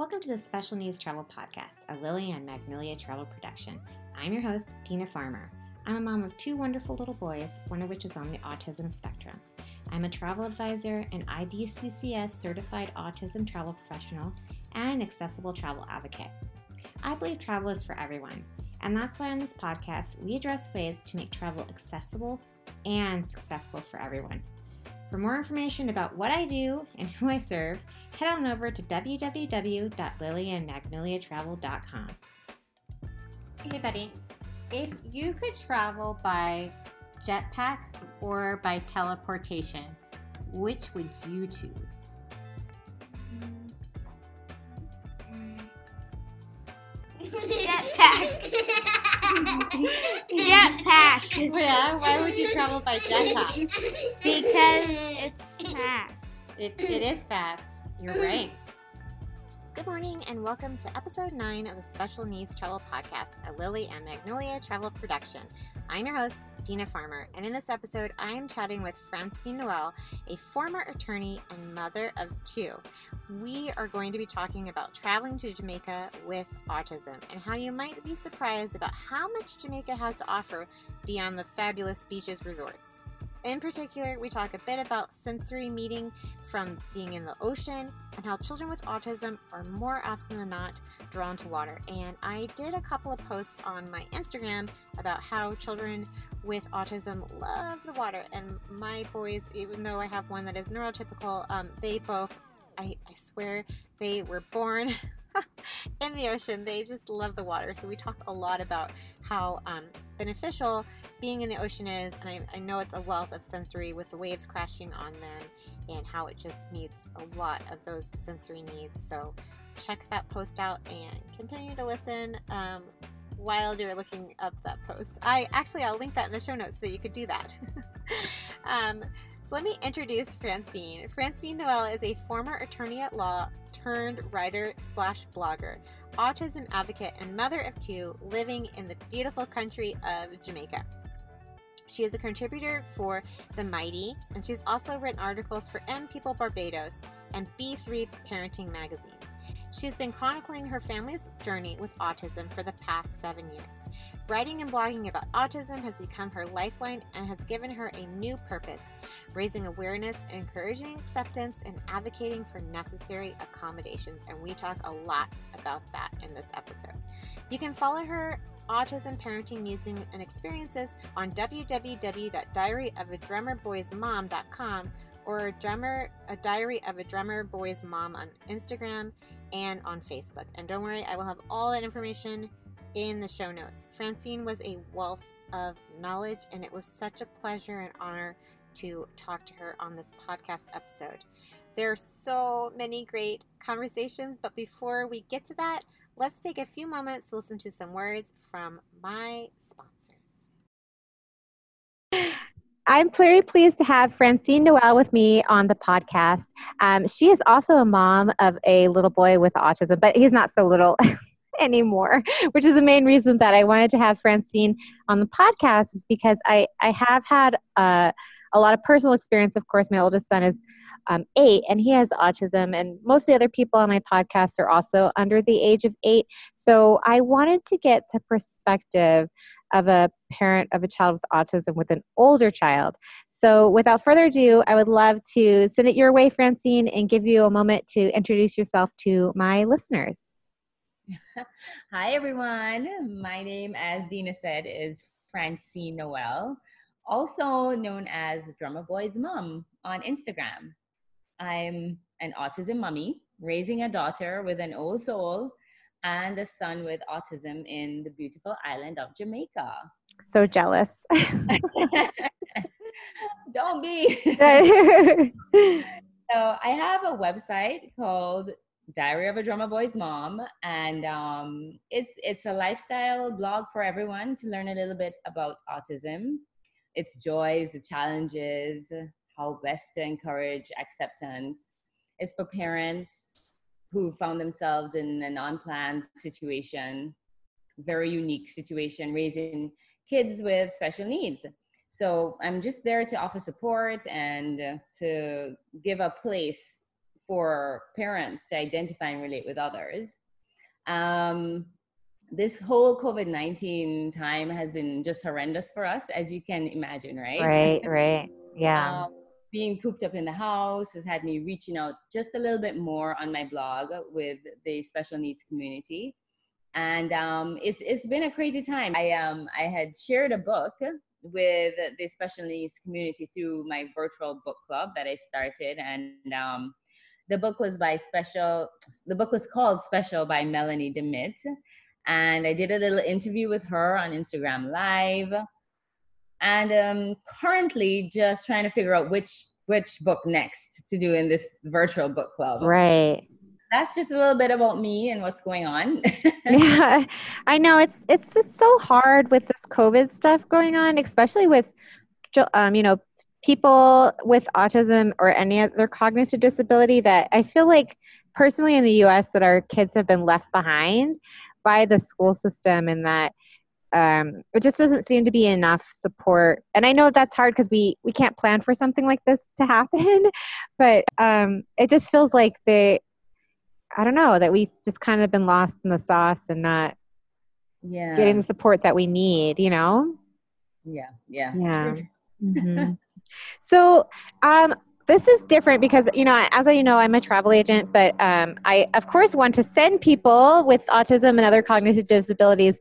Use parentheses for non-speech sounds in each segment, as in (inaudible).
Welcome to the Special Needs Travel Podcast, a Lily and Magnolia travel production. I'm your host, Dina Farmer. I'm a mom of two wonderful little boys, one of which is on the autism spectrum. I'm a travel advisor, an IBCCS certified autism travel professional, and an accessible travel advocate. I believe travel is for everyone, and that's why on this podcast we address ways to make travel accessible and successful for everyone. For more information about what I do and who I serve, head on over to www.lilyandmagnoliatravel.com. Hey, buddy, if you could travel by jetpack or by teleportation, which would you choose? Jetpack. (laughs) (laughs) Jetpack. Yeah, why would you travel by jetpack? Because it's fast. It, it is fast. You're right. Good morning and welcome to episode 9 of the Special Needs Travel Podcast, a Lily and Magnolia travel production. I'm your host, Dina Farmer, and in this episode, I am chatting with Francine Noel, a former attorney and mother of two. We are going to be talking about traveling to Jamaica with autism and how you might be surprised about how much Jamaica has to offer beyond the fabulous beaches resorts. In particular, we talk a bit about sensory meeting from being in the ocean and how children with autism are more often than not drawn to water. And I did a couple of posts on my Instagram about how children with autism love the water. And my boys, even though I have one that is neurotypical, um, they both, I, I swear, they were born (laughs) (laughs) in the ocean. They just love the water. So we talk a lot about how um, beneficial being in the ocean is. And I, I know it's a wealth of sensory with the waves crashing on them and how it just meets a lot of those sensory needs. So check that post out and continue to listen um, while you're looking up that post. I actually, I'll link that in the show notes so you could do that. (laughs) um, so let me introduce Francine. Francine Noel is a former attorney at law turned writer slash blogger, autism advocate, and mother of two living in the beautiful country of Jamaica. She is a contributor for The Mighty, and she's also written articles for M People Barbados and B3 Parenting Magazine. She's been chronicling her family's journey with autism for the past seven years. Writing and blogging about autism has become her lifeline and has given her a new purpose raising awareness, encouraging acceptance, and advocating for necessary accommodations. And we talk a lot about that in this episode. You can follow her autism parenting musing and experiences on www.diaryofaDrummerBoysMom.com or drummer a diary of a drummer boy's mom on Instagram and on Facebook. And don't worry, I will have all that information in the show notes. Francine was a wealth of knowledge, and it was such a pleasure and honor to talk to her on this podcast episode. There are so many great conversations, but before we get to that, let's take a few moments to listen to some words from my sponsors. I'm very pleased to have Francine Noel with me on the podcast. Um, she is also a mom of a little boy with autism, but he's not so little. (laughs) anymore, (laughs) which is the main reason that I wanted to have Francine on the podcast is because I, I have had uh, a lot of personal experience. Of course, my oldest son is um, eight and he has autism, and most of the other people on my podcast are also under the age of eight. So I wanted to get the perspective of a parent of a child with autism with an older child. So without further ado, I would love to send it your way, Francine, and give you a moment to introduce yourself to my listeners. (laughs) Hi, everyone. My name, as Dina said, is Francine Noel, also known as Drummer Boy's Mom on Instagram. I'm an autism mummy, raising a daughter with an old soul and a son with autism in the beautiful island of Jamaica. So jealous. (laughs) (laughs) Don't be. so I have a website called Diary of a Drummer Boy's Mom, and um, it's it's a lifestyle blog for everyone to learn a little bit about autism, its joys, the challenges, how best to encourage acceptance. It's for parents who found themselves in an unplanned situation, very unique situation, raising kids with special needs. So I'm just there to offer support and to give a place for parents to identify and relate with others. Um, this whole COVID 19 time has been just horrendous for us, as you can imagine, right? Right, (laughs) right. Yeah. Um, being cooped up in the house has had me reaching out just a little bit more on my blog with the special needs community. And um, it's, it's been a crazy time. I, um, I had shared a book with the special needs community through my virtual book club that I started. And um, the book was by Special, the book was called Special by Melanie DeMitt. And I did a little interview with her on Instagram Live and um, currently just trying to figure out which which book next to do in this virtual book club. Right. That's just a little bit about me and what's going on. (laughs) yeah, I know it's it's just so hard with this COVID stuff going on, especially with um, you know people with autism or any other cognitive disability. That I feel like personally in the U.S. that our kids have been left behind by the school system, and that um, it just doesn't seem to be enough support and i know that's hard because we we can't plan for something like this to happen (laughs) but um, it just feels like they i don't know that we've just kind of been lost in the sauce and not yeah getting the support that we need you know yeah yeah yeah (laughs) mm-hmm. So um this is different because you know as i you know i'm a travel agent but um, i of course want to send people with autism and other cognitive disabilities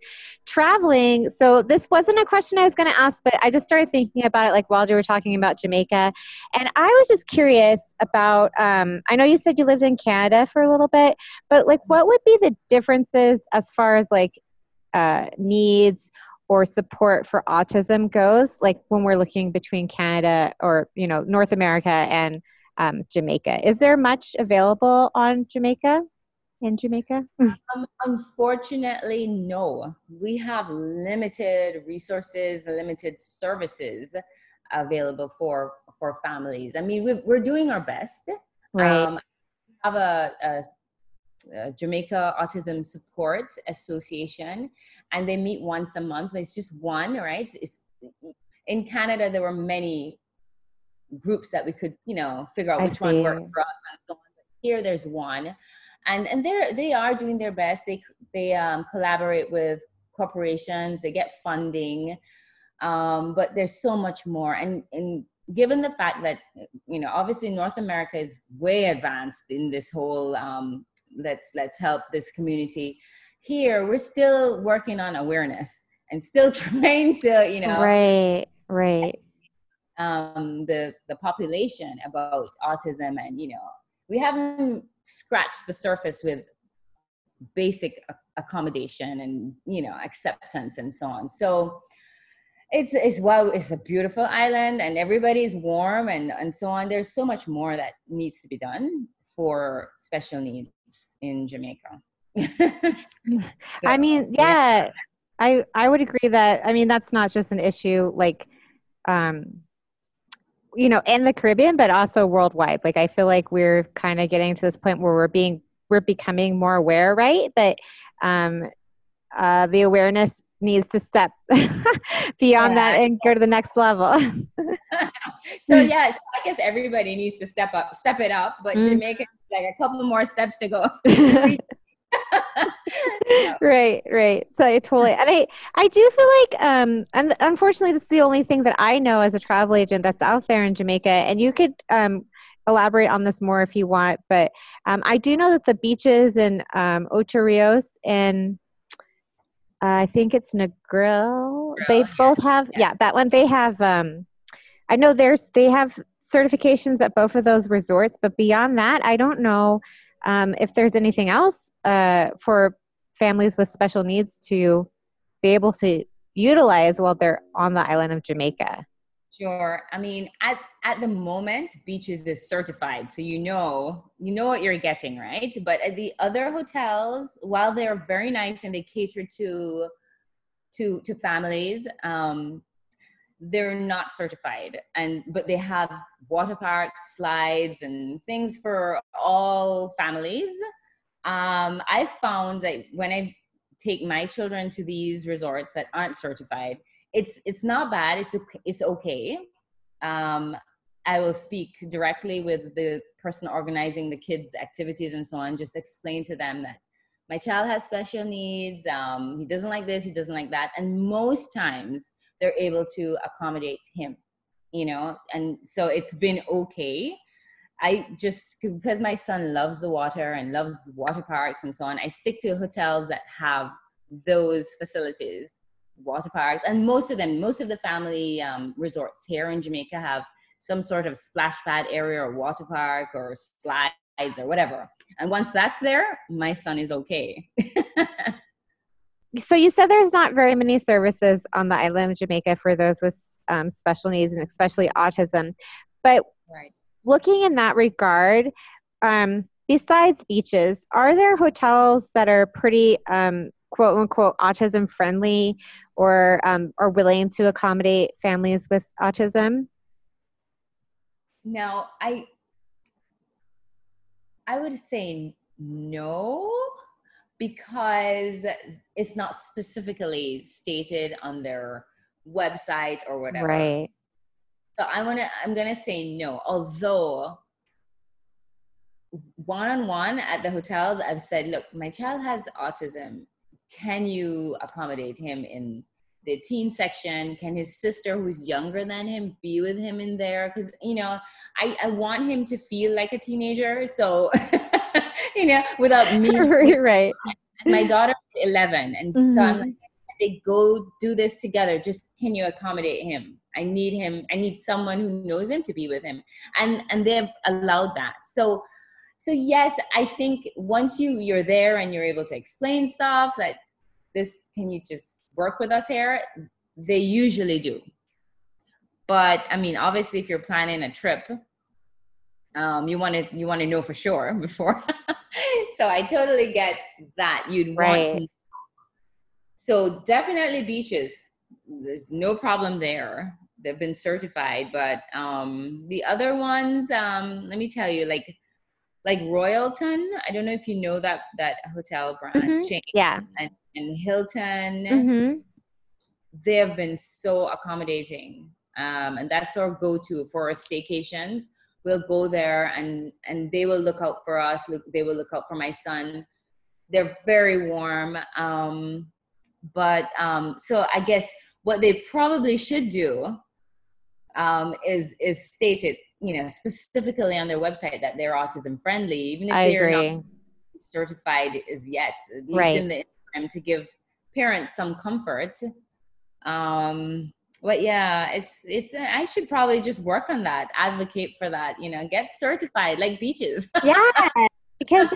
traveling. So this wasn't a question i was going to ask but i just started thinking about it like while you were talking about jamaica. And i was just curious about um, i know you said you lived in canada for a little bit but like what would be the differences as far as like uh, needs or support for autism goes, like when we're looking between Canada or you know North America and um, Jamaica, is there much available on Jamaica? In Jamaica? um, unfortunately, no. We have limited resources, limited services available for for families. I mean, we are doing our best. Right. Um, have a, a uh, Jamaica Autism Support Association, and they meet once a month. But it's just one, right? It's in Canada. There were many groups that we could, you know, figure out which one worked for us and so on. But here, there's one, and and they're they are doing their best. They they um, collaborate with corporations. They get funding, um, but there's so much more. And and given the fact that you know obviously north america is way advanced in this whole um, let's let's help this community. Here we're still working on awareness and still (laughs) trying to you know right right. um, the the population about autism and you know we haven't scratched the surface with basic accommodation and you know acceptance and so on. So it's it's well it's a beautiful island and everybody's warm and and so on. There's so much more that needs to be done for special needs in Jamaica. (laughs) so, I mean, yeah, yeah, I I would agree that I mean that's not just an issue like um you know, in the Caribbean but also worldwide. Like I feel like we're kind of getting to this point where we're being we're becoming more aware, right? But um uh the awareness needs to step (laughs) beyond yeah. that and go to the next level. (laughs) so yeah, so I guess everybody needs to step up, step it up, but mm. Jamaica like a couple more steps to go. (laughs) (laughs) (laughs) right right. So i totally and i i do feel like um and unfortunately this is the only thing that i know as a travel agent that's out there in jamaica and you could um elaborate on this more if you want but um, i do know that the beaches in um, Ocho Rios and uh, i think it's negril they both have yeah that one they have um i know there's they have certifications at both of those resorts, but beyond that, I don't know um, if there's anything else uh, for families with special needs to be able to utilize while they're on the island of Jamaica. Sure. I mean, at at the moment, beaches is certified, so you know you know what you're getting, right? But at the other hotels, while they're very nice and they cater to to to families, um, they're not certified and but they have water parks slides and things for all families um, i found that when i take my children to these resorts that aren't certified it's it's not bad it's it's okay um, I will speak directly with the person organizing the kids' activities and so on. Just explain to them that my child has special needs. Um, he doesn't like this. He doesn't like that. And most times they're able to accommodate him. You know, and so it's been okay. I just because my son loves the water and loves water parks and so on. I stick to hotels that have those facilities, water parks, and most of them, most of the family um, resorts here in Jamaica have some sort of splash pad area or water park or slides or whatever. And once that's there, my son is okay. (laughs) so you said there's not very many services on the island of Jamaica for those with um, special needs and especially autism. But right. looking in that regard, um, besides beaches, are there hotels that are pretty um, quote unquote autism friendly or um, are willing to accommodate families with autism? Now, I I would say no because it's not specifically stated on their website or whatever. Right. So I want to I'm going to say no. Although one on one at the hotels I've said, look, my child has autism. Can you accommodate him in the teen section can his sister who's younger than him be with him in there because you know I, I want him to feel like a teenager so (laughs) (laughs) you know without me. (laughs) Right my daughter 11 and mm-hmm. so i'm like they go do this together. Just can you accommodate him? I need him. I need someone who knows him to be with him. And and they've allowed that. So so yes i think once you you're there and you're able to explain stuff like this can you just work with us here, they usually do. But I mean, obviously, if you're planning a trip, um, you want to you want to know for sure (laughs) before. so I totally get that. You'd right. want to. So definitely beaches. There's no problem there. They've been certified, but um, the other ones, um, let me tell you, like like Royalton. I don't know if you know that that hotel brand mm-hmm. chain. Yeah. And and Hilton. Mm-hmm. They have been so accommodating, um, and that's our go-to for our staycations. We'll go there, and and they will look out for us. Look, they will look out for my son. They're very warm, um, but um, so I guess what they probably should do um, is is state it, you know, specifically on their website that they're autism friendly, even if I they're agree. not certified as yet. At least right. in the to give parents some comfort um but yeah it's it's i should probably just work on that advocate for that you know get certified like beaches. (laughs) Yeah because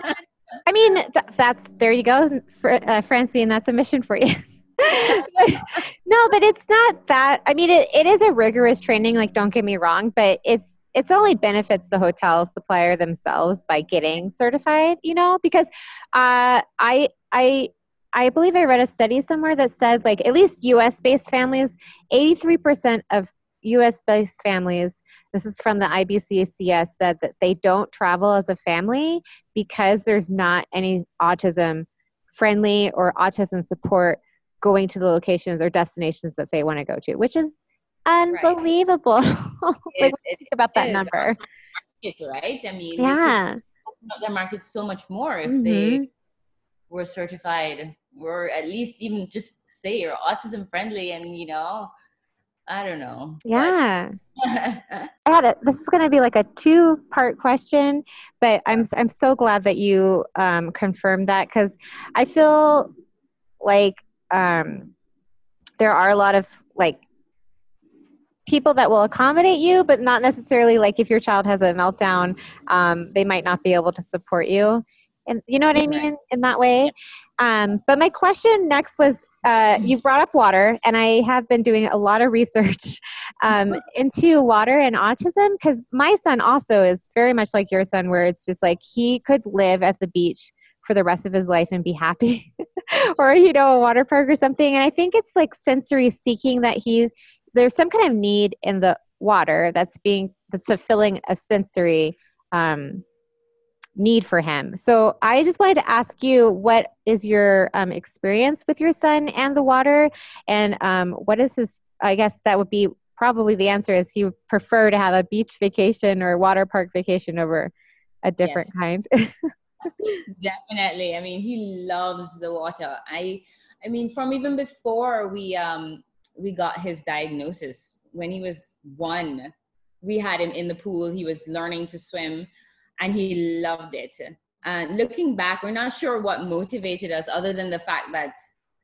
i mean th- that's there you go uh, francine that's a mission for you. (laughs) No but it's not that i mean it, it is a rigorous training like don't get me wrong but it's it's only benefits the hotel supplier themselves by getting certified you know because uh, i i I believe I read a study somewhere that said, like, at least US based families, 83% of US based families, this is from the IBCCS, said that they don't travel as a family because there's not any autism friendly or autism support going to the locations or destinations that they want to go to, which is unbelievable. (laughs) Right. like, it, think about that number. Market, right? I mean, yeah. Their market so much more if mm-hmm. they were certified or at least even just say you're autism friendly and you know i don't know. Yeah. I had a, this is going to be like a two part question but i'm i'm so glad that you um, confirmed that because i feel like um, there are a lot of like people that will accommodate you but not necessarily like if your child has a meltdown um, they might not be able to support you and you know what I mean? In that way. Um, but my question next was uh, you brought up water, and I have been doing a lot of research (laughs) um, into water and autism because my son also is very much like your son, where it's just like he could live at the beach for the rest of his life and be happy, (laughs) or you know, a water park or something. And I think it's like sensory seeking that he there's some kind of need in the water that's being that's fulfilling a sensory um, need for him. So I just wanted to ask you what is your um, experience with your son and the water, and um, what is his? I guess that would be probably the answer is he would prefer to have a beach vacation or water park vacation over a different Yes. kind. (laughs) Definitely. I mean, he loves the water. I I mean, from even before we um we got his diagnosis when he was 1, we had him in the pool. He was learning to swim and he loved it. And looking back, we're not sure what motivated us other than the fact that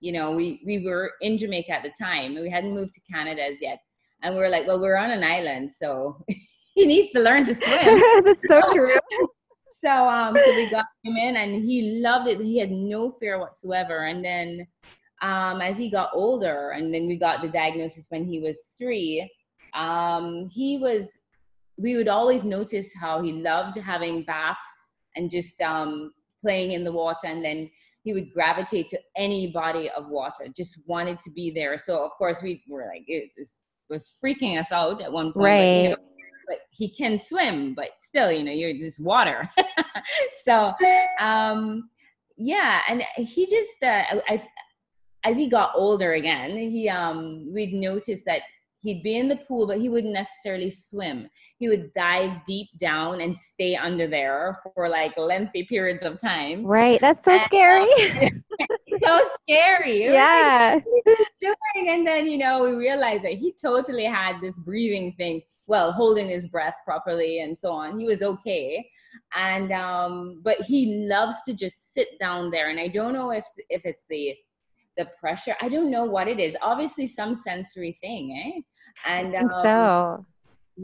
you know, we we were in Jamaica at the time. We hadn't moved to Canada as yet. And we were like, well, we're on an island, so (laughs) he needs to learn to swim (laughs) That's so true. (laughs) so um so we got him in and he loved it he had no fear whatsoever and then um as he got older and then we got the diagnosis when he was three um he was we would always notice how he loved having baths and just um playing in the water and then he would gravitate to any body of water just wanted to be there. So of course we were like it was, was freaking us out at one point but, you know, but he can swim but still you know you're just water. (laughs) So um yeah and he just uh, I, I as he got older again he um we'd noticed that he'd be in the pool but he wouldn't necessarily swim he would dive deep down and stay under there for like lengthy periods of time Right. That's so And, scary. (laughs) so scary It was like, yeah. doing and then you know we realized that he totally had this breathing thing well holding his breath properly and so on he was okay and um but he loves to just sit down there and i don't know if if it's the the pressure i don't know what it is. Obviously some sensory thing eh? And um, so.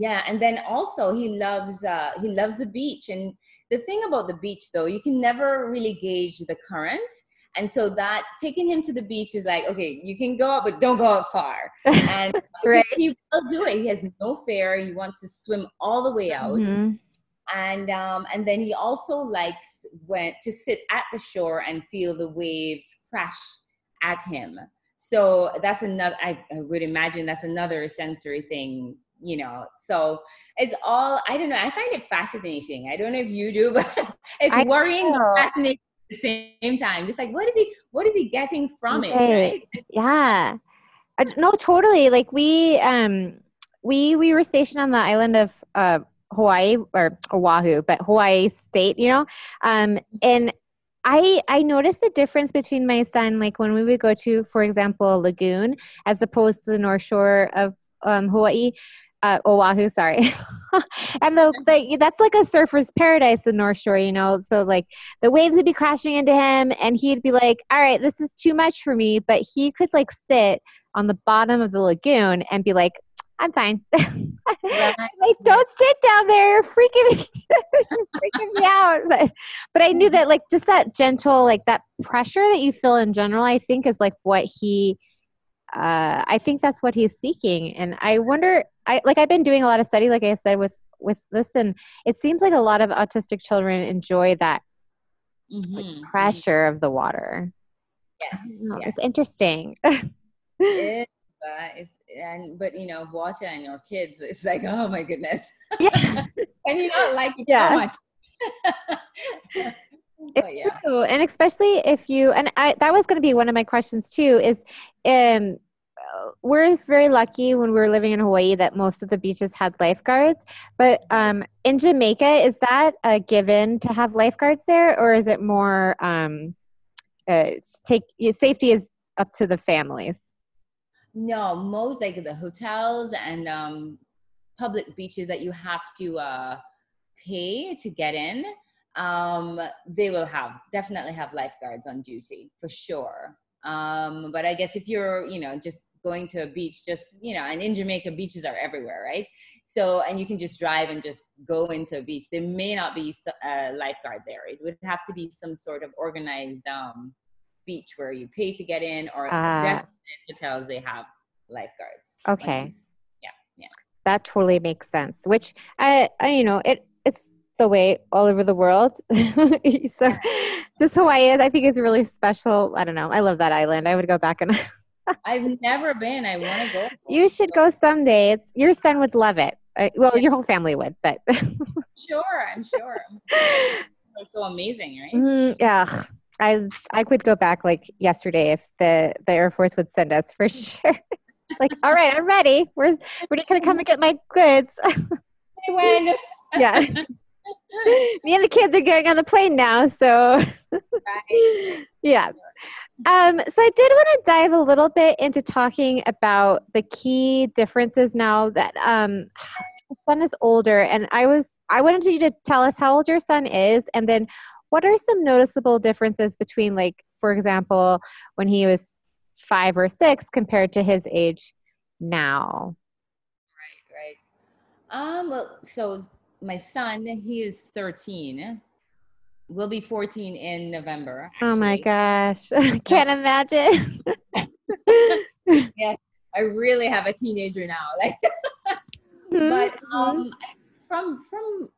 yeah and then also he loves uh he loves the beach. And the thing about the beach though you can never really gauge the current. And so that taking him to the beach is like okay you can go out but don't go out far. And (laughs) Right. he will do it. He has no fear. He wants to swim all the way out. Mhm. and um and then he also likes when to sit at the shore and feel the waves crash at him so that's another I, I would imagine that's another sensory thing you know so it's all i don't know i find it fascinating i don't know if you do (laughs) but it's I worrying do. fascinating at the same time just like what is he what is he getting from it Right. Yeah. I, no, totally. Like we um we we were stationed on the island of uh Hawaii or Oahu, but Hawaii state, you know. Um and I I noticed a difference between my son like when we would go to for example a lagoon as opposed to the north shore of um Hawaii uh, Oahu, sorry. (laughs) and the, the that's like a surfer's paradise, the North Shore, you know. So like the waves would be crashing into him, and he'd be like, "All right, this is too much for me." But he could like sit on the bottom of the lagoon and be like, "I'm fine." (laughs) Right. like, don't sit down there, you're freaking me, (laughs) freaking me out. But but I knew that like just that gentle, like that pressure that you feel in general, I think is like what he uh, I think that's what he's seeking. And I wonder, I like I've been doing a lot of study, like I said, with with this, and it seems like a lot of autistic children enjoy that like, Mhm. pressure of the water. yes, I yes. It's interesting. (laughs) It, uh, it's and but you know water and your kids it's like oh my goodness yeah, (laughs) and you don't like it Yeah. so much (laughs) it's yeah. true, and especially if you and I that was going to be one of my questions too. Is um. We're very lucky when we were living in Hawaii that most of the beaches had lifeguards. But um, in Jamaica, is that a given to have lifeguards there, or is it more um, uh, take safety is up to the families? No most like the hotels and um public beaches that you have to uh pay to get in um they will have definitely have lifeguards on duty for sure. Um but i guess if you're you know just going to a beach just you know and in jamaica beaches are everywhere right? So and you can just drive and just go into a beach. There may not be a lifeguard there. It would have to be some sort of organized um beach where you pay to get in or Ah. definitely hotels they have lifeguards Okay. duty. yeah That totally makes sense. Which I, I you know, it it's the way all over the world. (laughs) so just Hawaii, I think is really special. I don't know. I love that island. I would go back and (laughs) i've never been i want to go you should go someday. It's your son would love it. Uh, well, your whole family would, but (laughs) sure i'm sure it's so amazing right Mm, yeah, I I would go back like yesterday if the the Air Force would send us for (laughs) sure. like, all right, I'm ready. Where's are you gonna come and get my goods? when (laughs) yeah. Me and the kids are getting on the plane now, so (laughs) yeah. Um, so I did want to dive a little bit into talking about the key differences now that um (sighs) son is older and I was I wanted you to tell us how old your son is and then what are some noticeable differences between like for example when he was five or six compared to his age now? Right right. Um well so my son he is 13 will be 14 in november actually. oh my gosh. (laughs) Can't imagine. (laughs) Yeah i really have a teenager now like (laughs) mm-hmm. but um from from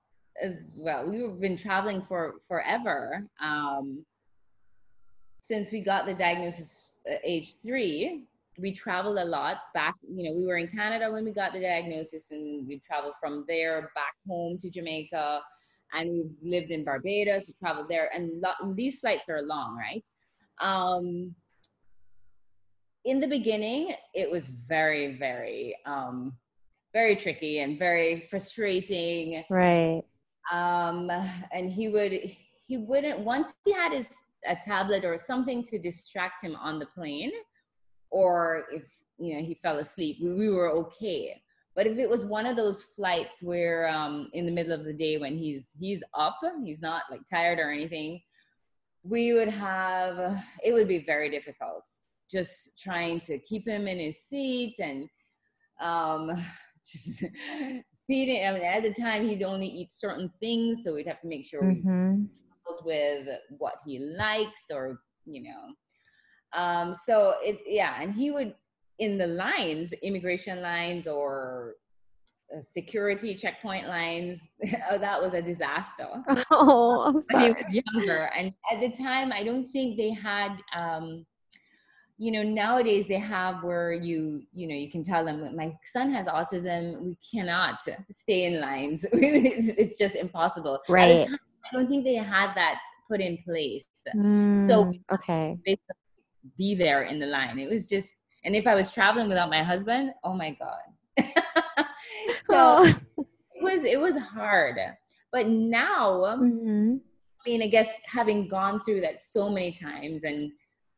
as well we've been traveling for forever um since we got the diagnosis at age three we traveled a lot back you know we were in canada when we got the diagnosis and we traveled from there back home to jamaica and we've lived in barbados we traveled there and these flights are long right um in the beginning it was very very um very tricky and very frustrating. Right. Um, and he would he wouldn't once he had his a tablet or something to distract him on the plane, or if you know he fell asleep, we, we were okay. But if it was one of those flights where um, in the middle of the day when he's he's up, he's not like tired or anything, we would have it would be very difficult just trying to keep him in his seat and um, (laughs) just feeding. I mean, at the time he'd only eat certain things, so we'd have to make sure mm-hmm. we with what he likes, or you know. Um, so it yeah, and he would in the lines, immigration lines or uh, security checkpoint lines. (laughs) oh, that was a disaster. (laughs) Oh, I'm sorry. When he was younger, and at the time, I don't think they had. Um, you know nowadays they have where you you know you can tell them my son has autism. We cannot stay in lines. (laughs) It's, it's, just impossible. Right. time, i don't think they had that put in place. Mm, so okay. be there in the line. It was just and if i was traveling without my husband oh my god. (laughs) So (laughs) it was it was hard. But now mm-hmm. i mean i guess having gone through that so many times and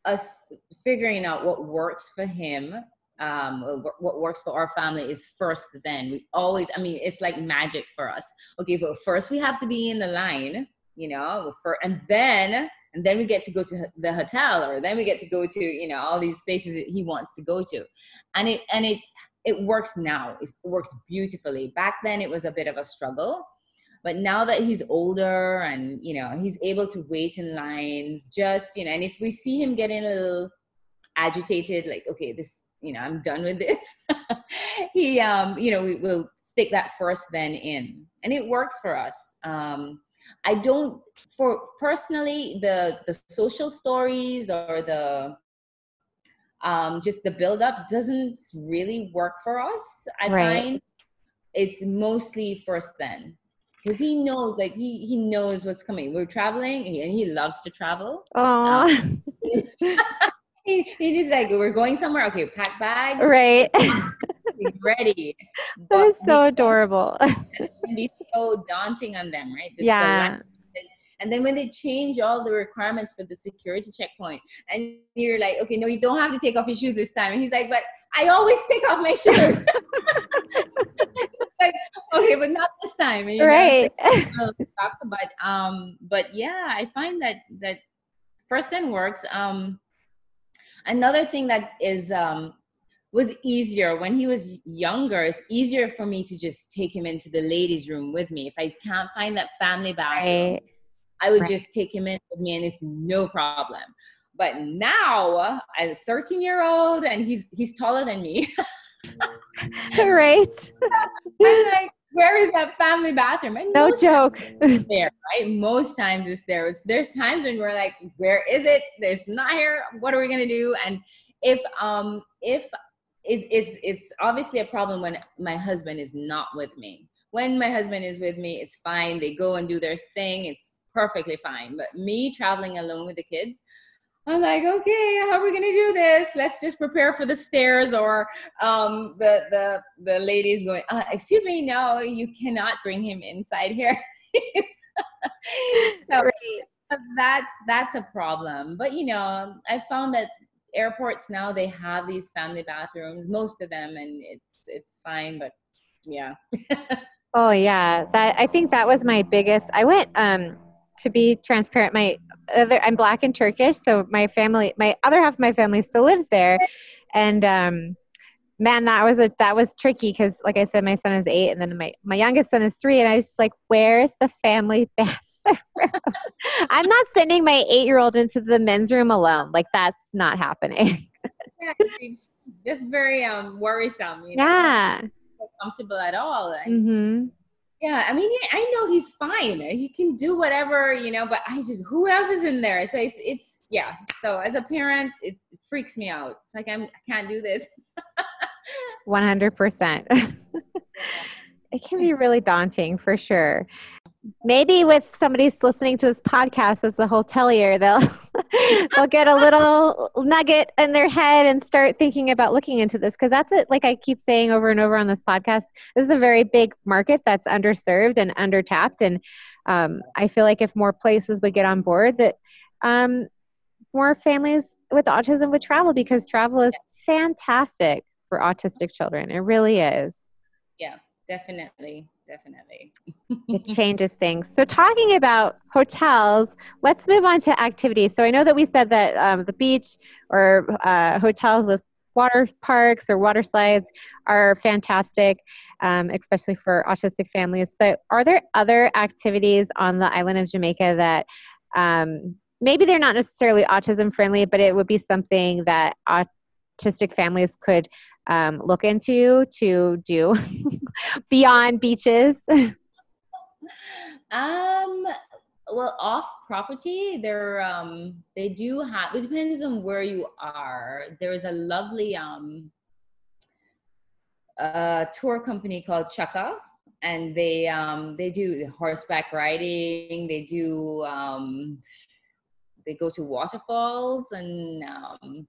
us figuring out what works for him um, what works for our family is first then. We always i mean it's like magic for us. Okay but first we have to be in the line you know for, and then and then we get to go to the hotel or then we get to go to you know all these places that he wants to go to. And it and it it works now. It works beautifully. Back then it was a bit of a struggle. But now that he's older and you know he's able to wait in lines just you know and if we see him getting a little agitated like okay this you know i'm done with this. (laughs) He um you know we will stick that first then in. And it works for us. Um i don't for personally the the social stories or the um just the build up doesn't really work for us i right. find. It's mostly first then. Because he knows like he he knows what's coming. We're traveling and he loves to travel. Oh, um, (laughs) (laughs) he, he just like we're going somewhere. Okay pack bags. Right. (laughs) He's ready. (laughs) That is so adorable. (laughs) it's gonna be so daunting on them right? The, yeah. and then when they change all the requirements for the security checkpoint and you're like okay no you don't have to take off your shoes this time. And he's like but i always take off my shoes. Like, okay, but not this time. You right. Know, but um, but yeah, I find that that first then works. Um, another thing that is um was easier when he was younger. It's easier for me to just take him into the ladies' room with me if I can't find that family bathroom. Right. I would right. just take him in with me, and it's no problem. But now, I'm a 13 year old, and he's he's taller than me. (laughs) (laughs) right. (laughs) I'm like, where is that family bathroom? And no joke. there, right? Most times it's there. It's there are times when we're like, where is it? It's not here. What are we gonna do? And if um if is is it's obviously a problem when my husband is not with me. When my husband is with me, it's fine. They go and do their thing. It's perfectly fine. But me traveling alone with the kids, I'm like, okay, how are we gonna do this? Let's just prepare for the stairs, or um, the the the lady's going, uh, excuse me, no, you cannot bring him inside here. (laughs) so that's that's a problem. But you know, I found that airports now they have these family bathrooms, most of them, and it's it's fine. But yeah. (laughs) oh yeah, that I think that was my biggest. I went um to be transparent. My other, I'm black and Turkish, so my family, my other half of my family still lives there, and um man that was a that was tricky because like i said my son is eight and then my my youngest son is three and i was just like where's the family (laughs) bathroom i'm not sending my eight year old into the men's room alone like that's not happening (laughs) yeah, it's just very um worrisome you know? yeah comfortable at all Like. mm-hmm. Yeah i mean i know he's fine. He can do whatever you know but i just who else is in there? So it's, it's yeah. So as a parent it, freaks me out. It's like I'm, i can't do this. (laughs) 100%. (laughs) it can be really daunting for sure. Maybe with somebody listening to this podcast as a hotelier, they'll (laughs) (laughs) they'll get a little nugget in their head and start thinking about looking into this because that's it. Like I keep saying over and over on this podcast, this is a very big market that's underserved and undertapped, and um, I feel like if more places would get on board, that um, more families with autism would travel because travel is fantastic for autistic children. It really is. Yeah, definitely. Definitely. (laughs) it changes things. So, talking about hotels, let's move on to activities. So, I know that we said that um, the beach or uh, hotels with water parks or water slides are fantastic, um, especially for autistic families. But are there other activities on the island of Jamaica that um, maybe they're not necessarily autism friendly, but it would be something that autistic families could um, look into to do (laughs) beyond beaches? (laughs) um, well, off property, there um, they do have. It depends on where you are. There is a lovely um, tour company called Chukka, and they um, they do horseback riding. They do um, they go to waterfalls and um,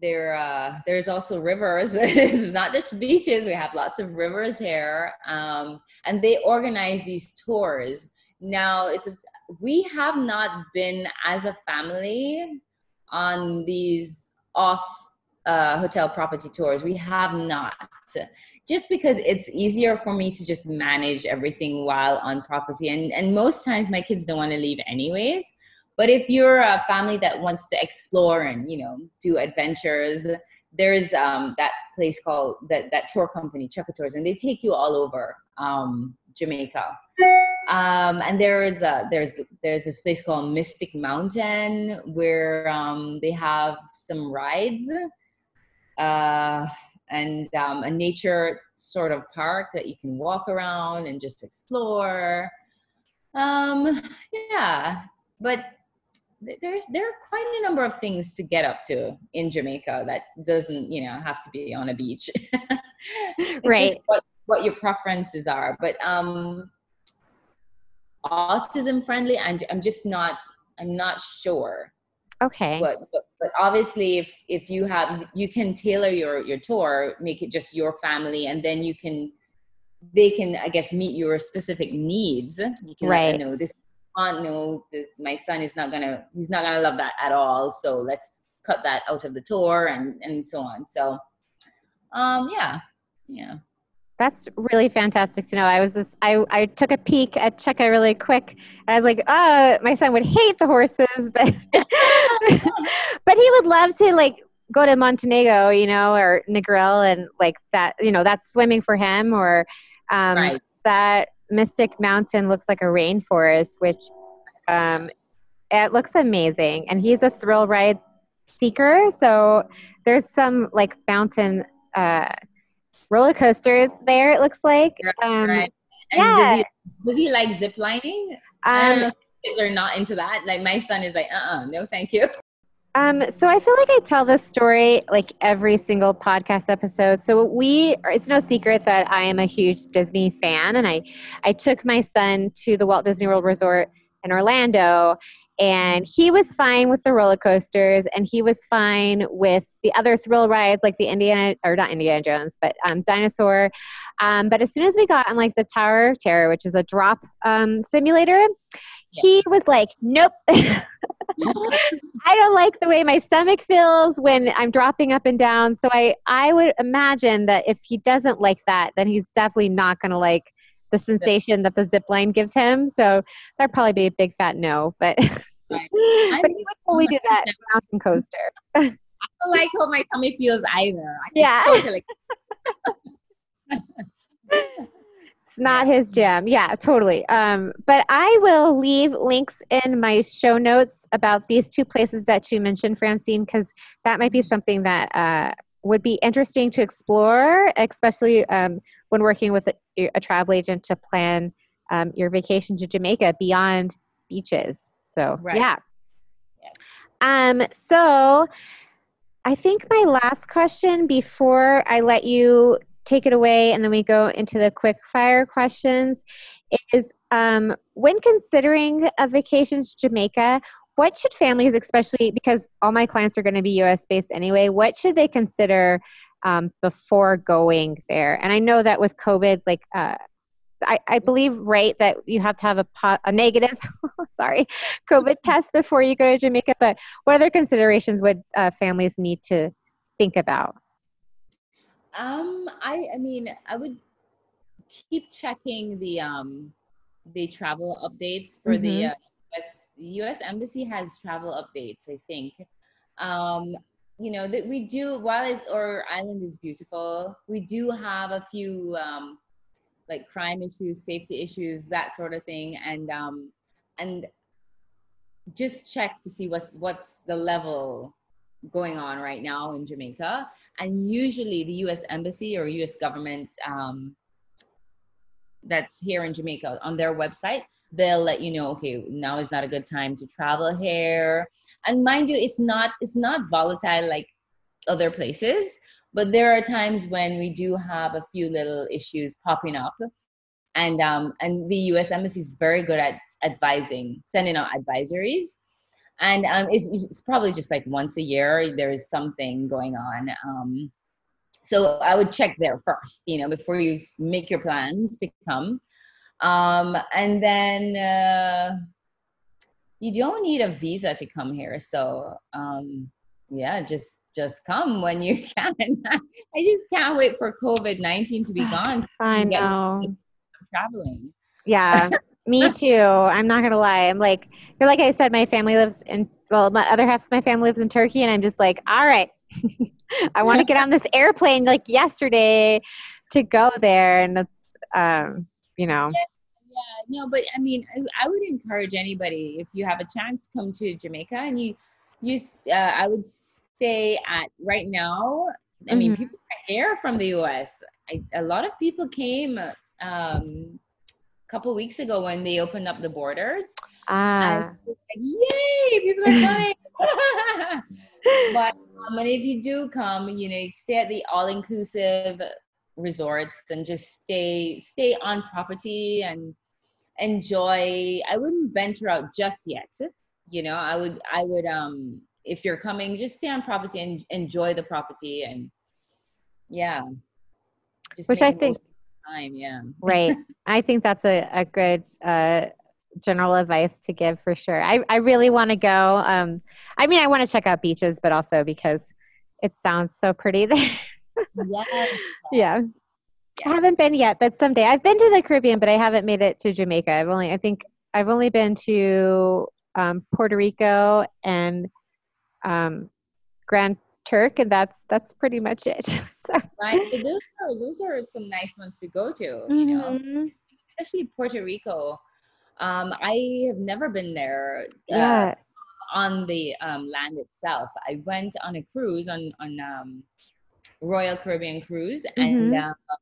there uh, there's also rivers. (laughs) It's not just beaches. We have lots of rivers here um, and they organize these tours. Now it's a, we have not been as a family on these off uh, hotel property tours. We have not. Just because it's easier for me to just manage everything while on property and and most times my kids don't want to leave anyways but if you're a family that wants to explore and you know do adventures, there's um, that place called that that tour company, Chukka Tours, and they take you all over um, Jamaica. Um, and there's a, there's there's this place called Mystic Mountain where um, they have some rides uh, and um, a nature sort of park that you can walk around and just explore. Um, yeah, but there's there are quite a number of things to get up to in Jamaica that doesn't you know have to be on a beach. (laughs) right. What, what your preferences are, but um, autism friendly. I'm I'm just not I'm not sure. Okay. But, but, but obviously, if if you have you can tailor your your tour, make it just your family, and then you can they can I guess meet your specific needs. You can right. let them know this aunt no my son is not gonna he's not gonna love that at all so let's cut that out of the tour and and so on so um yeah yeah that's really fantastic to know. I was just, I, I took a peek at Chukka really quick and I was like, oh, my son would hate the horses, (laughs) but, but he would love to like go to Montenegro, you know, or Negril and like that, you know, that's swimming for him or um, right. that Mystic Mountain looks like a rainforest, which um, it looks amazing. And he's a thrill ride seeker, so there's some like mountain uh, roller coasters there. It looks like. Um, right. yeah. Does he, does he like zip lining? Um, kids are not into that. Like my son is like, uh, uh-uh, uh no, thank you. Um, so I feel like I tell this story like every single podcast episode. So we, it's no secret that I am a huge Disney fan, and I, I took my son to the Walt Disney World Resort in Orlando, and he was fine with the roller coasters and he was fine with the other thrill rides like the indiana or not indiana jones but um, dinosaur. Um, but as soon as we got on like the tower of terror which is a drop um, simulator he was like nope (laughs) i don't like the way my stomach feels when i'm dropping up and down so i i would imagine that if he doesn't like that then he's definitely not going to like the sensation that the zip line gives him. So that'd probably be a big fat no. But (laughs) Right. but he would totally do that (laughs) mountain coaster. I don't like how my tummy feels either. I Yeah. totally. (laughs) It's not his jam. Yeah, totally. Um, but I will leave links in my show notes about these two places that you mentioned, Francine, because that might be something that uh, would be interesting to explore, especially um, when working with a, a travel agent to plan um, your vacation to Jamaica beyond beaches. So, Right. yeah. Yes. Um, so I think my last question before I let you take it away and then we go into the quick fire questions is um, when considering a vacation to Jamaica, what should families, especially because all my clients are going to be US based anyway, what should they consider um, before going there? And I know that with COVID, like, uh, I, I believe, right, that you have to have a, po- a negative, (laughs) sorry, COVID test before you go to Jamaica. But what other considerations would uh, families need to think about? Um, I I mean, I would keep checking the um the travel updates for the Mhm. uh, US US embassy has travel updates, I think. Um, you know that we do while it, our island is beautiful, we do have a few um like crime issues, safety issues, that sort of thing, and um and just check to see what's what's the level going on right now in Jamaica. And usually, the U.S. embassy or U.S. government um, that's here in Jamaica on their website, they'll let you know, okay, now is not a good time to travel here. And mind you, it's not it's not volatile like other places, but there are times when we do have a few little issues popping up. And um, and the U.S. embassy is very good at advising, sending out advisories and um, it's, it's probably just like once a year there is something going on um, so i would check there first you know before you make your plans to come. Um, and then uh, you don't need a visa to come here so um, yeah just just come when you (laughs) can. I just can't wait for covid-19 to be (sighs) gone. I know. (laughs) traveling. Yeah, (laughs) me too. I'm not gonna lie. I'm like, you're like I said, my family lives in. Well, my other half of my family lives in Turkey, and I'm just like, all right, (laughs) I want to get on this airplane like yesterday to go there, and it's, um, you know, Yeah, no, but I mean, I, I would encourage anybody if you have a chance, come to Jamaica and you, you, uh, I would stay at right now. I mean, Mhm. people are here from the U.S. I, a lot of people came um, couple weeks ago when they opened up the borders. ah, like, yay, people are coming. (laughs) but um, and if you do come, you know, stay at the all-inclusive resorts and just stay stay on property and enjoy. I wouldn't venture out just yet. You know, I would I would um if you're coming, just stay on property and enjoy the property and yeah. Just Which I think- most of the time, yeah. right. (laughs) I think that's a a good uh, general advice to give for sure. I I really want to go. Um, I mean, I want to check out beaches, but also because it sounds so pretty (laughs) there. Yes. yeah. I Yeah. haven't been yet, but someday. I've been to the Caribbean, but I haven't made it to Jamaica. I've only, I think, I've only been to um, Puerto Rico and um, Grand Turk, and that's that's pretty much it. (laughs) so, right? So those are those are some nice ones to go to, you know, Mhm. especially Puerto Rico. Um, I have never been there uh, yeah. on the um, land itself. I went on a cruise on on um, Royal Caribbean cruise, and Mhm. uh,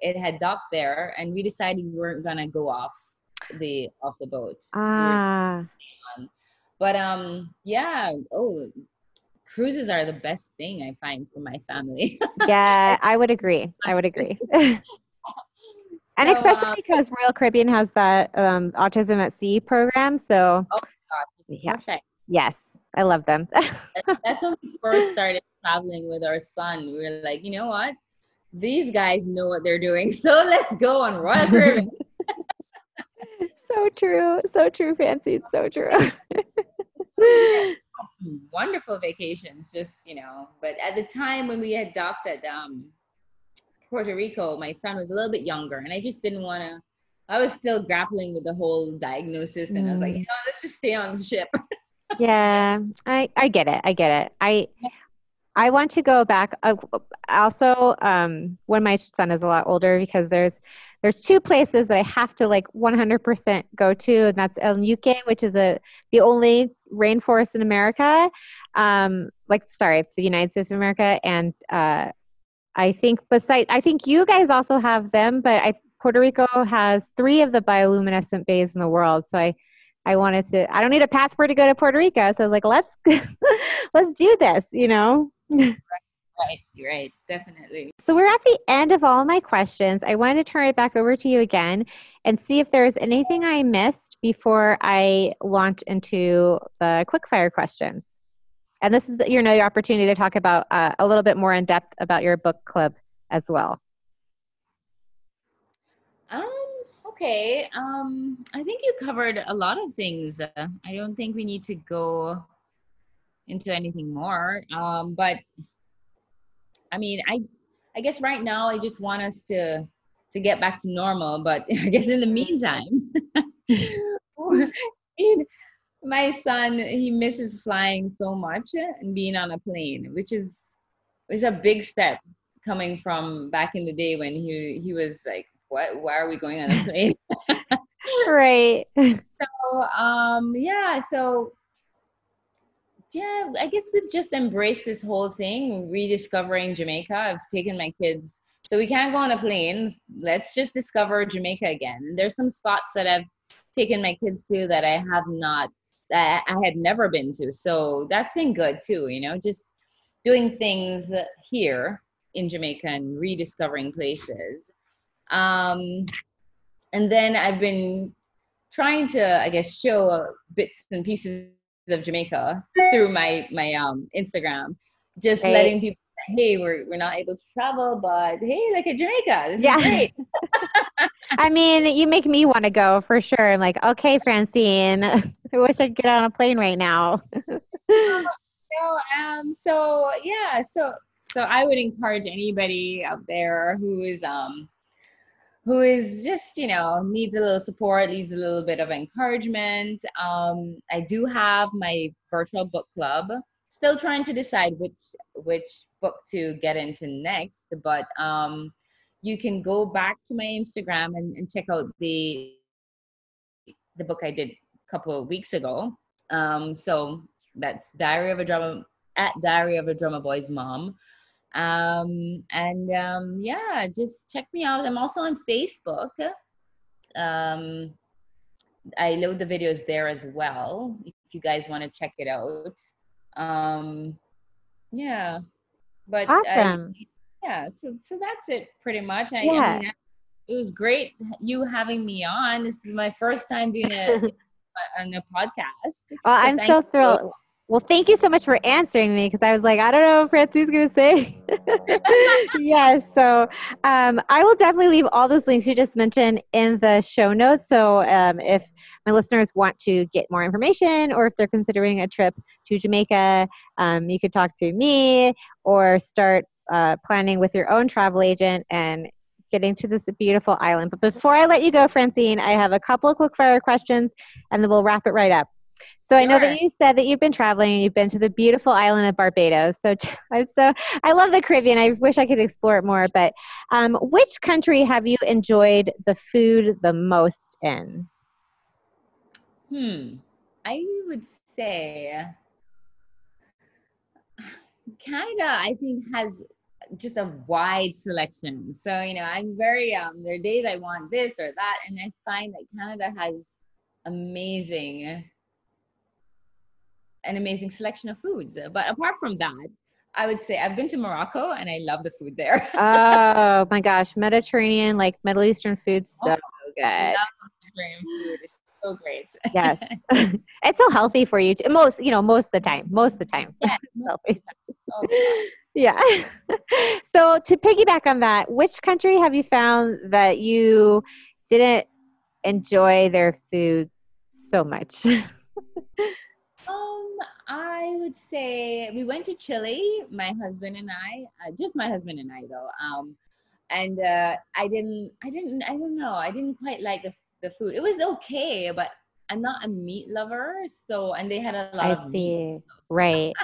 it had docked there, and we decided we weren't gonna go off the off the boat. We Ah, but um, yeah. Oh, cruises are the best thing I find for my family. (laughs) yeah. I would agree. I would agree. (laughs) (laughs) and So, especially um, because Royal Caribbean has that um, autism at sea program, so gosh, Yeah. Perfect. Yes, I love them. That's when we first started traveling with our son. We were like, you know what? These guys know what they're doing. So let's go on Royal Caribbean. so true. So true, Fancy. It's so true. Wonderful vacations, just, you know. But at the time when we adopted um, Puerto Rico, my son was a little bit younger, and I just didn't want to. I was still grappling with the whole diagnosis, and I was like, Mm. you know, let's just stay on the ship. (laughs) yeah, I I get it. I get it. I I want to go back. Uh, also, um, when my son is a lot older, because there's there's two places that I have to like 100% go to, and that's El Yunque, which is a the only rainforest in America. Um, like, sorry, it's the United States of America, and uh, I think besides, I think you guys also have them, but I Puerto Rico has three of the bioluminescent bays in the world. So I I wanted to. I don't need a passport to go to Puerto Rico, so like, let's (laughs) let's do this. You know. (laughs) you're right, definitely. So we're at the end of all my questions. I wanted to turn it back over to you again and see if there's anything I missed before I launch into the quickfire questions. And this is your know your opportunity to talk about uh, a little bit more in depth about your book club as well. Um, okay. Um, I think you covered a lot of things. Uh, I don't think we need to go into anything more. Um, but I mean, I I guess right now I just want us to to get back to normal. But (laughs) I guess in the meantime, (laughs) (laughs) my son he misses flying so much and being on a plane, which is is a big step coming from back in the day when he he was like, what? Why are we going on a plane? Right. so um yeah so yeah i guess we've just embraced this whole thing rediscovering jamaica. I've taken my kids so we can't go on a plane. Let's just discover jamaica again. There's some spots that i've taken my kids to that i have not i had never been to. So that's been good too you know just doing things here in jamaica and rediscovering places. Um and then i've been trying to i guess show bits and pieces of jamaica through my my um instagram just Right. letting people say, hey we're, we're not able to travel but hey look at jamaica this Yeah. is great (laughs) (laughs) I mean, you make me want to go for sure. I'm like, okay, Francine, (laughs) I wish I could get on a plane right now. so um so yeah so so i would encourage anybody out there who is um who is just you know needs a little support needs a little bit of encouragement. Um i do have my virtual book club. Still trying to decide which which book to get into next but um you can go back to my instagram and, and check out the the book i did a couple of weeks ago. Um so that's diary of a drummer at diary of a drummer boy's mom um and um yeah just check me out. I'm also on facebook. Um i load the videos there as well if you guys want to check it out. Um yeah but I- yeah so so that's it pretty much. I, I Yeah. mean, it was great you having me on. This is my first time doing a (laughs) on a podcast. Well, So I'm so you. Well, thank you so much for answering me because I was like, I don't know what Francine's going to say. (laughs) yes. So um, I will definitely leave all those links you just mentioned in the show notes. So um, if my listeners want to get more information or if they're considering a trip to Jamaica, um, you could talk to me or start uh, planning with your own travel agent and getting to this beautiful island. But before I let you go, Francine, I have a couple of quick fire questions and then we'll wrap it right up. So I know that you said that you've been traveling and you've been to the beautiful island of Barbados. So (laughs) I'm so I love the Caribbean. I wish I could explore it more. But um, which country have you enjoyed the food the most in? Hmm. I would say Canada, I think, has just a wide selection. So, you know, I'm very, um, there are days I want this or that. And I find that Canada has amazing, an amazing selection of foods. But apart from that, I would say I've been to Morocco and I love the food there. (laughs) Oh my gosh, Mediterranean, like Middle Eastern food, so oh, good. Mediterranean food is so great. Yes. (laughs) (laughs) it's so healthy for you. To, most, you know, most of the time. Most of the time. Oh, yeah, healthy. Oh, Yeah. so to piggyback on that, which country have you found that you didn't enjoy their food so much? Um, I would say we went to Chile, my husband and I, uh, just my husband and I though. Um, and uh, I didn't, I didn't, I don't know, I didn't quite like the the food. It was okay, but I'm not a meat lover, so and they had a lot I of meat. see. Right. (laughs)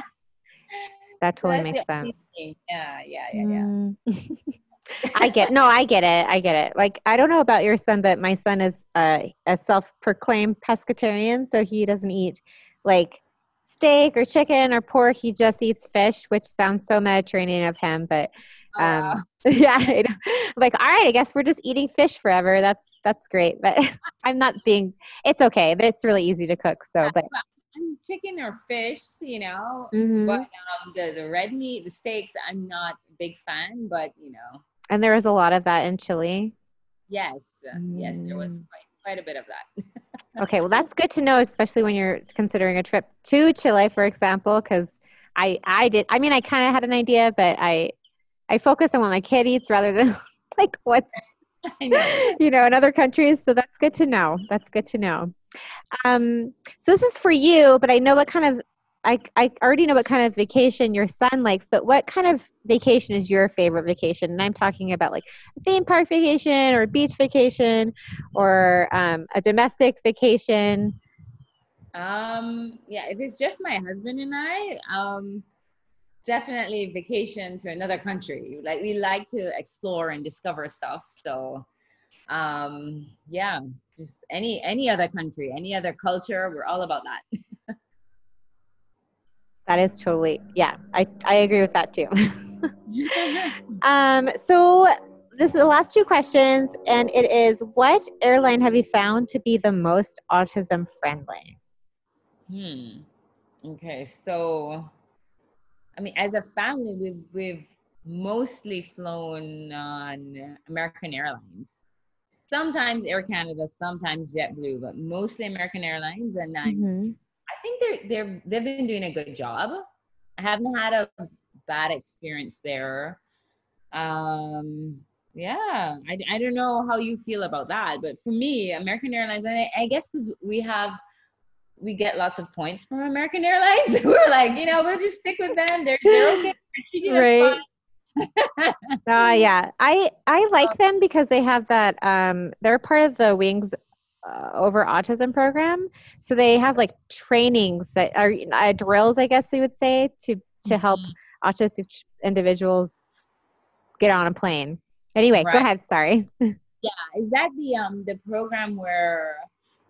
That totally makes sense. thing. Yeah, yeah, yeah, yeah. Mm. (laughs) I get no, I get it. I get it. Like I don't know about your son, but my son is uh, a self-proclaimed pescatarian, so he doesn't eat like steak or chicken or pork. He just eats fish, which sounds so Mediterranean of him. But Uh, um, (laughs) yeah, know. I'm like all right, I guess we're just eating fish forever. That's that's great. But (laughs) I'm not being. It's okay. It's really easy to cook. So, but chicken or fish, you know. Mhm. But um, the the red meat, the steaks, I'm not a big fan. But you know, and there was a lot of that in Chile. yes, uh, yes, there was Mm. quite quite a bit of that. (laughs) Okay, well that's good to know, especially when you're considering a trip to Chile, for example, because I I did. I mean, I kind of had an idea, but I I focus on what my kid eats rather than (laughs) like what's (laughs) know. you know in other countries. So that's good to know. That's good to know. Um, so this is for you, but I know what kind of I I already know what kind of vacation your son likes. But what kind of vacation is your favorite vacation? And I'm talking about like a theme park vacation or a beach vacation or um, a domestic vacation. Um, yeah, if it's just my husband and I, um, definitely vacation to another country. Like we like to explore and discover stuff. So, um, yeah, just any any other country, any other culture, we're all about that. (laughs) That is totally yeah. I I agree with that too. (laughs) um, so this is the last two questions, and it is: What airline have you found to be the most autism friendly? Hmm. Okay, so I mean, as a family, we've we've mostly flown on American Airlines. Sometimes Air Canada, sometimes JetBlue, but mostly American Airlines. And I, Mhm. I think they're they're they've been doing a good job. I haven't had a bad experience there. Um, yeah, I, I don't know how you feel about that, but for me, American Airlines, and I, I guess because we have we get lots of points from American Airlines. (laughs) We're like, you know, we'll just stick with them. They're they're okay. They're Right. Uh, yeah, I I like (laughs) them because they have that. Um, they're part of the Wings uh, Over Autism program, so they have like trainings that are uh, drills, I guess you would say, to to help Mhm. autistic individuals get on a plane. Anyway, go ahead. Sorry. (laughs) Yeah, is that the um the program where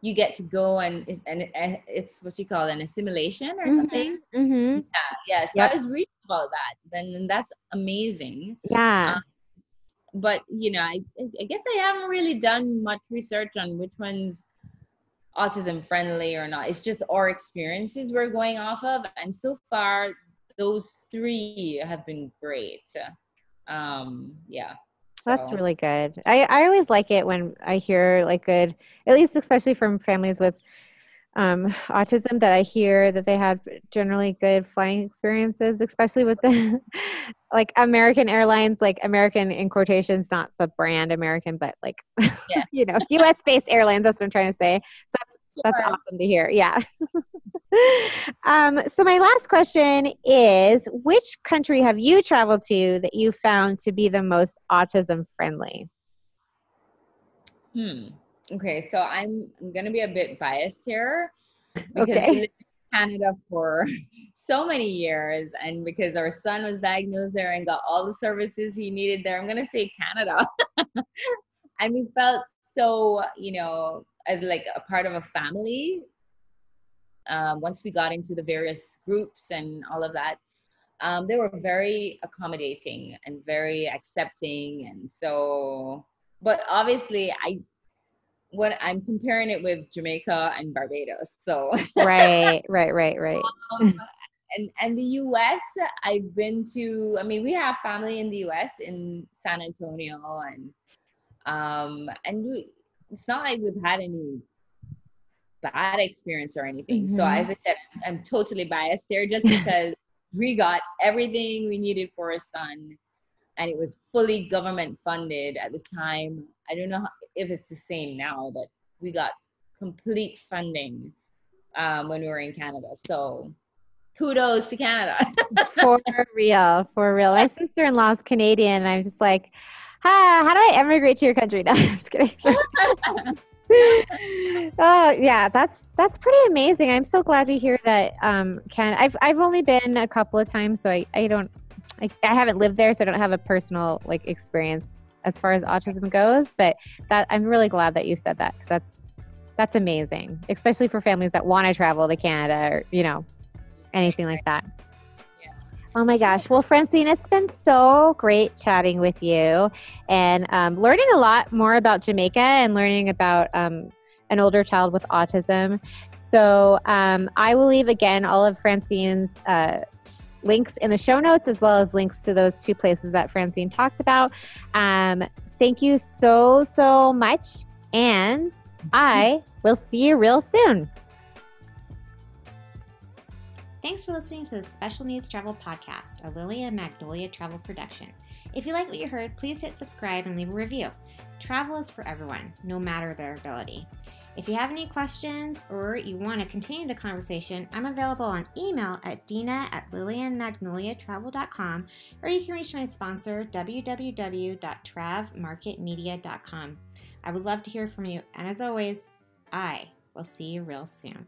you get to go and is and it's what you call an assimilation or something? Mm-hmm. Yeah, so Yep. I was reading about that. Then that's amazing. Yeah. Um, but you know, I I guess I haven't really done much research on which ones autism friendly or not. It's just our experiences we're going off of, and so far those three have been great. Um, yeah. That's really good. I, I always like it when I hear like good, at least especially from families with um, autism, that I hear that they had generally good flying experiences, especially with the (laughs) like American Airlines, like American in quotations, not the brand American, but like Yeah. (laughs) you know, U.S. based airlines. That's what I'm trying to say. So that's that's Sure. awesome to hear. Yeah. (laughs) um, so my last question is which country have you traveled to that you found to be the most autism friendly? Hmm. Okay, so I'm, I'm gonna be a bit biased here because Okay. we lived in Canada for (laughs) so many years, and because our son was diagnosed there and got all the services he needed there, I'm gonna say Canada. (laughs) and we felt so, you know, as like a part of a family. Um, once we got into the various groups and all of that, um, they were very accommodating and very accepting, and so. But obviously, I what I'm comparing it with Jamaica and Barbados. So right, (laughs) right, right, right. um, and and the US, I've been to. I mean, we have family in the US in San Antonio, and um, and we, it's not like we've had any bad experience or anything. So Mhm. as I said, I'm totally biased there just because (laughs) we got everything we needed for our son and it was fully government funded at the time. I don't know if it's the same now, but we got complete funding um, when we were in Canada. So kudos to Canada. (laughs) for real, for real. My sister in law is Canadian, and I'm just like, ah, how do I emigrate to your country? (laughs) No, just kidding. (laughs) oh yeah, that's that's pretty amazing. I'm so glad to hear that. Um, Can I've I've only been a couple of times, so I I don't I, I haven't lived there, so I don't have a personal like experience as far as autism goes. But that I'm really glad that you said that 'cause that's that's amazing, especially for families that want to travel to Canada or you know anything like that. Yeah. Oh my gosh. Well, Francine, it's been so great chatting with you and um, learning a lot more about Jamaica and learning about um, an older child with autism. So um, I will leave again all of Francine's uh, links in the show notes as well as links to those two places that Francine talked about. Um, thank you so, so much. And I will see you real soon. Thanks for listening to the Special Needs Travel Podcast, a Lily and Magnolia travel production. If you like what you heard, please hit subscribe and leave a review. Travel is for everyone, no matter their ability. If you have any questions or you want to continue the conversation, I'm available on email at dina at lilyandmagnoliatravel.com or you can reach my sponsor, www.travmarketmedia.com. I would love to hear from you, and as always, I will see you real soon.